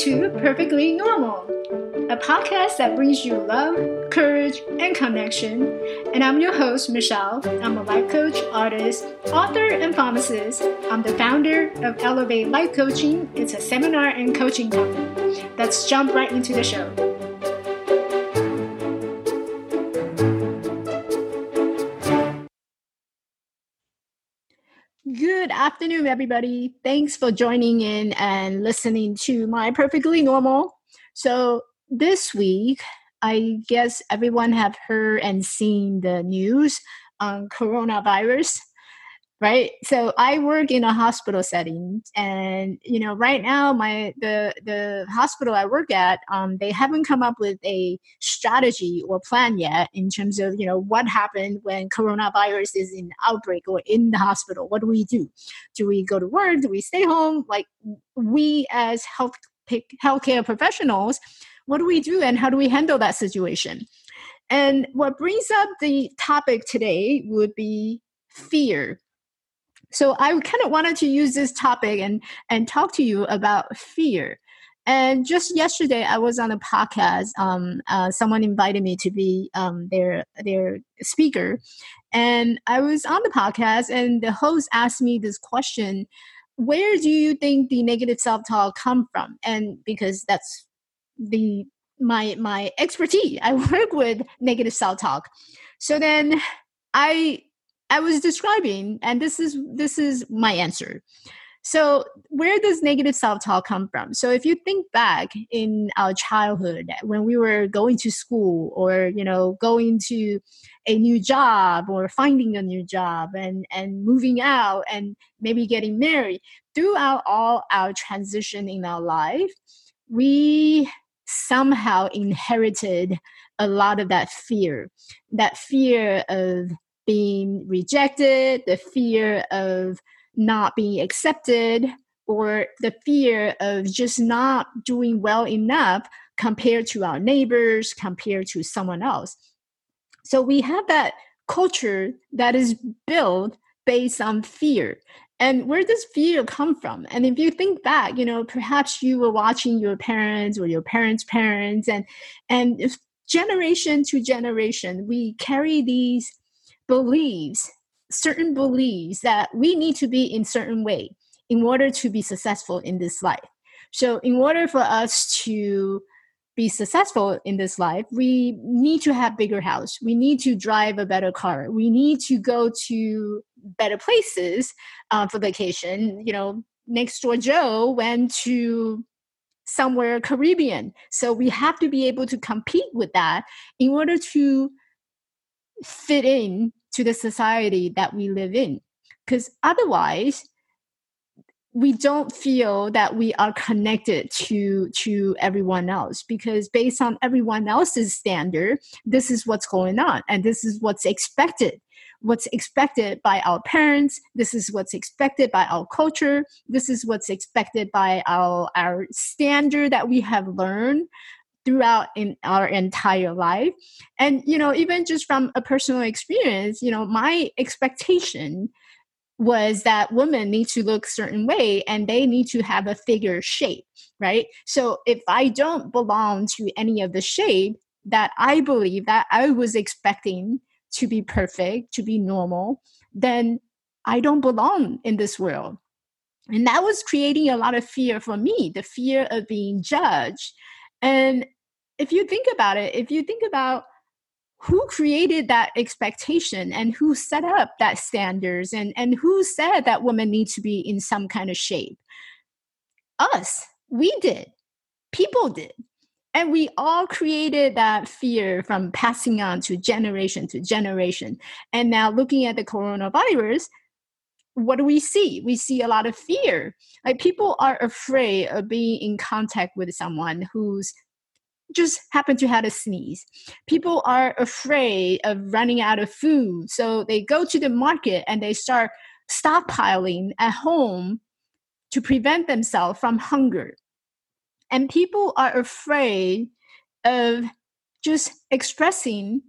to Perfectly Normal, a podcast that brings you love, courage, and connection. And I'm your host, Michelle. I'm a life coach, artist, author, and pharmacist. I'm the founder of Elevate Life Coaching. It's a seminar and coaching company. Let's jump right into the show. Afternoon, everybody. Thanks for joining in and listening to my perfectly normal. So this week, I guess everyone have heard and seen the news on coronavirus right? So i work in a hospital setting and you know right now my the the hospital i work at um, they haven't come up with a strategy or plan yet in terms of you know what happened when coronavirus is in outbreak or in the hospital. What do we do? Do we go to work? Do we stay home? Like we as health healthcare professionals what do we do and how do we handle that situation? And what brings up the topic today would be fear so I kind of wanted to use this topic and and talk to you about fear. And just yesterday, I was on a podcast. Um, uh, someone invited me to be um, their their speaker, and I was on the podcast, and the host asked me this question: Where do you think the negative self talk come from? And because that's the my my expertise, I work with negative self talk. So then I I was describing, and this is this is my answer. So, where does negative self talk come from? So, if you think back in our childhood when we were going to school or, you know, going to a new job or finding a new job and, and moving out and maybe getting married, throughout all our transition in our life, we somehow inherited a lot of that fear, that fear of being rejected, the fear of not being accepted, or the fear of just not doing well enough compared to our neighbors, compared to someone else. So we have that culture that is built based on fear. And where does fear come from? And if you think back, you know, perhaps you were watching your parents or your parents' parents, and and generation to generation, we carry these believes certain beliefs that we need to be in certain way in order to be successful in this life. So in order for us to be successful in this life we need to have bigger house. We need to drive a better car. We need to go to better places uh, for vacation. You know next door joe went to somewhere caribbean. So we have to be able to compete with that in order to fit in to the society that we live in. Because otherwise, we don't feel that we are connected to to everyone else because based on everyone else's standard this is what's going on and this is what's expected what's expected by our parents this is what's expected by our culture this is what's expected by our our standard that we have learned throughout in our entire life. And you know even just from a personal experience you know my expectation was that women need to look certain way and they need to have a figure shape right? So if i don't belong to any of the shape that i believe that i was expecting to be perfect to be normal then i don't belong in this world. And that was creating a lot of fear for me the fear of being judged and if you think about it, if you think about who created that expectation and who set up that standards and, and who said that women need to be in some kind of shape? Us. We did. People did. And we all created that fear from passing on to generation to generation. And now looking at the coronavirus, what do we see? We see a lot of fear. Like people are afraid of being in contact with someone who's just happen to have a sneeze. People are afraid of running out of food, so they go to the market and they start stockpiling at home to prevent themselves from hunger. And people are afraid of just expressing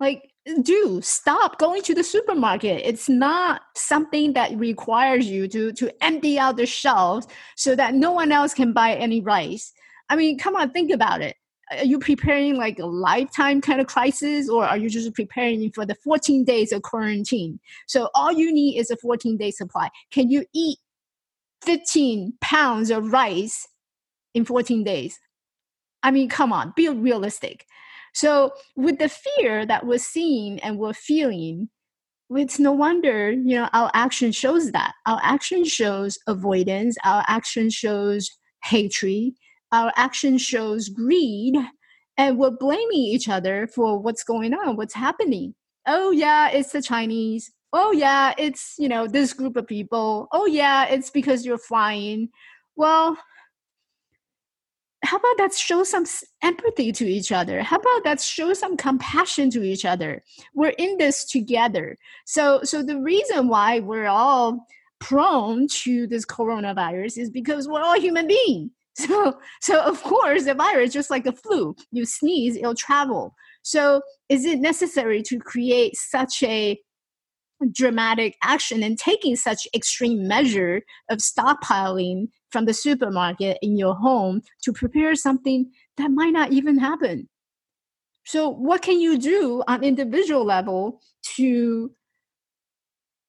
like do stop going to the supermarket. It's not something that requires you to to empty out the shelves so that no one else can buy any rice. I mean come on think about it. Are you preparing like a lifetime kind of crisis or are you just preparing for the 14 days of quarantine? So all you need is a 14 day supply. Can you eat 15 pounds of rice in 14 days? I mean come on be realistic so with the fear that we're seeing and we're feeling, it's no wonder, you know, our action shows that. Our action shows avoidance, our action shows hatred, our action shows greed, and we're blaming each other for what's going on, what's happening. Oh yeah, it's the Chinese. Oh yeah, it's, you know, this group of people. Oh yeah, it's because you're flying. Well, how about that show some empathy to each other? How about that show some compassion to each other? We're in this together. So so the reason why we're all prone to this coronavirus is because we're all human beings so so of course the virus just like a flu you sneeze it'll travel. So is it necessary to create such a dramatic action and taking such extreme measure of stockpiling from the supermarket in your home to prepare something that might not even happen. So what can you do on individual level to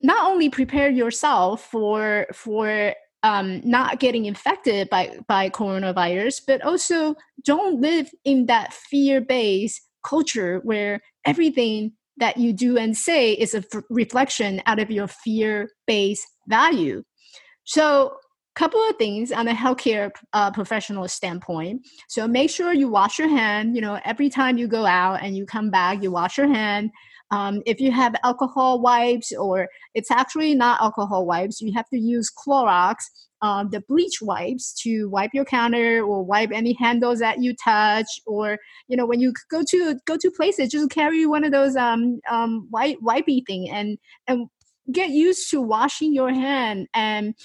not only prepare yourself for for um, not getting infected by by coronavirus, but also don't live in that fear based culture where everything that you do and say is a f- reflection out of your fear based value. So a couple of things on a healthcare uh, professional standpoint. So make sure you wash your hand. You know, every time you go out and you come back, you wash your hand. Um, if you have alcohol wipes, or it's actually not alcohol wipes, you have to use Clorox, um, the bleach wipes to wipe your counter or wipe any handles that you touch. Or you know, when you go to go to places, just carry one of those um, um, wipe wipey thing and and get used to washing your hand and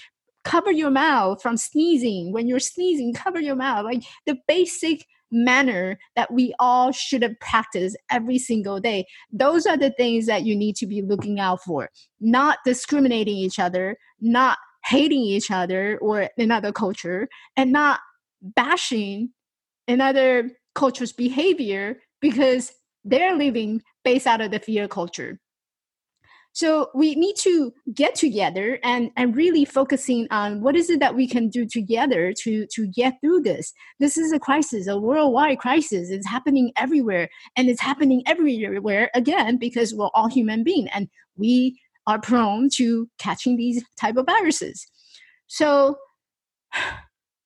cover your mouth from sneezing. When you're sneezing, cover your mouth. Like the basic manner that we all should have practiced every single day. Those are the things that you need to be looking out for. Not discriminating each other, not hating each other or another culture, and not bashing another culture's behavior because they're living based out of the fear culture. So we need to get together and, and really focusing on what is it that we can do together to, to get through this. This is a crisis, a worldwide crisis. It's happening everywhere and it's happening everywhere again because we're all human beings and we are prone to catching these type of viruses. So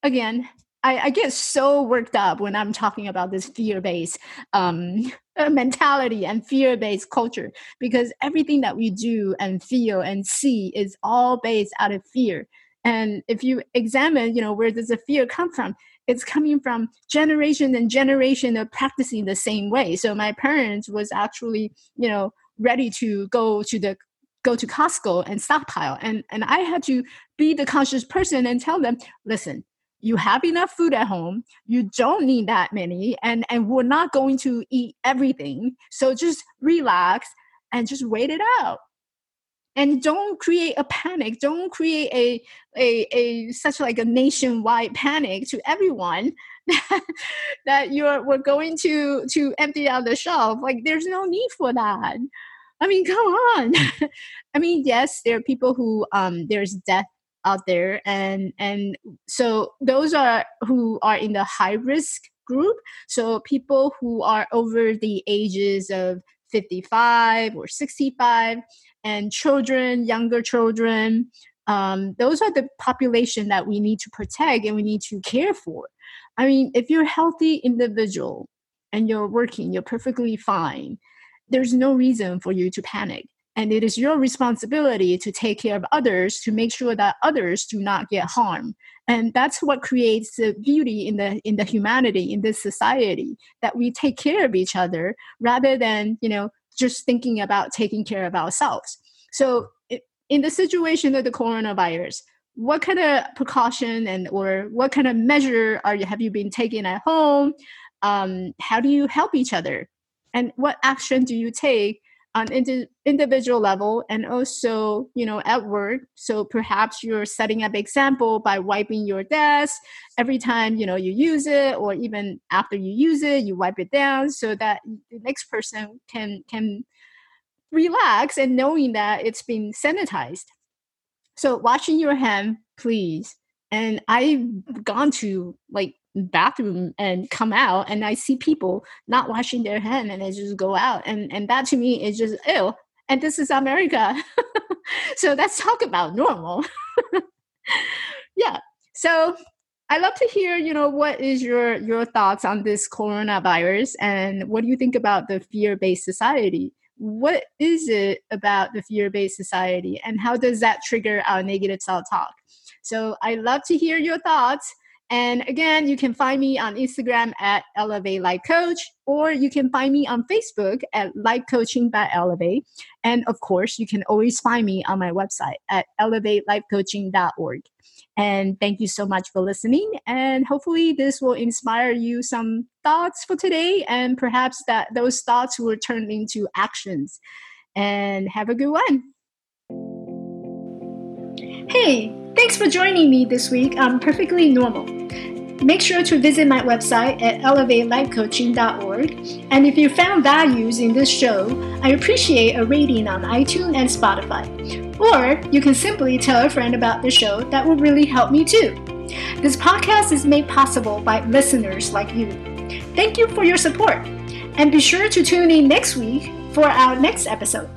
again, I, I, get so worked up when I'm talking about this fear-based um, mentality and fear-based culture because everything that we do and feel and see is all based out of fear. And if you examine, you know, where does the fear come from? It's coming from generation and generation of practicing the same way. So my parents was actually, you know, ready to go to the go to Costco and stockpile. And and I had to be the conscious person and tell them, listen, you have enough food at home. You don't need that many and and we're not going to eat everything. So just relax and just wait it out. And don't create a panic. Don't create a a, a such like a nationwide panic to everyone that, that you're we're going to to empty out the shelf. Like there's no need for that i mean come on. I mean yes there are people who um there's death out there and and so those are who are in the high risk group. So people who are over the ages of 55 or 65 and children younger children um, those are the population that we need to protect and we need to care for. I mean if you're a healthy individual and you're working you're perfectly fine there's no reason for you to panic. And it is your responsibility to take care of others to make sure that others do not get harmed. And that's what creates the beauty in the in the humanity in this society that we take care of each other rather than you know just thinking about taking care of ourselves. So in the situation of the coronavirus what kind of precaution and or what kind of measure are you have you been taking at home? Um, how do you help each other and what action do you take on indi- individual level and also you know at work? So perhaps you're setting up example by wiping your desk every time you know you use it or even after you use it you wipe it down so that the next person can can relax and knowing that it's been sanitized. So washing your hand please. And i've gone to like bathroom and come out and I see people not washing their hand and they just go out and and that to me is just ill and this is America. So let's talk about normal. Yeah so I love to hear you know what is your your thoughts on this coronavirus and what do you think about the fear-based society? What is it about the fear-based society and how does that trigger our negative self-talk? So I love to hear your thoughts and again, you can find me on Instagram at Elevate Life Coach, or you can find me on Facebook at Life Coaching by Elevate. And of course, you can always find me on my website at elevatelifecoaching.org. And thank you so much for listening. And hopefully, this will inspire you some thoughts for today, and perhaps that those thoughts will turn into actions. And have a good one. Hey, Thanks for joining me this week on Perfectly Normal. Make sure to visit my website at elevatelifecoaching.org. And if you found values in this show, I appreciate a rating on iTunes and Spotify. Or you can simply tell a friend about the show, that will really help me too. This podcast is made possible by listeners like you. Thank you for your support. And be sure to tune in next week for our next episode.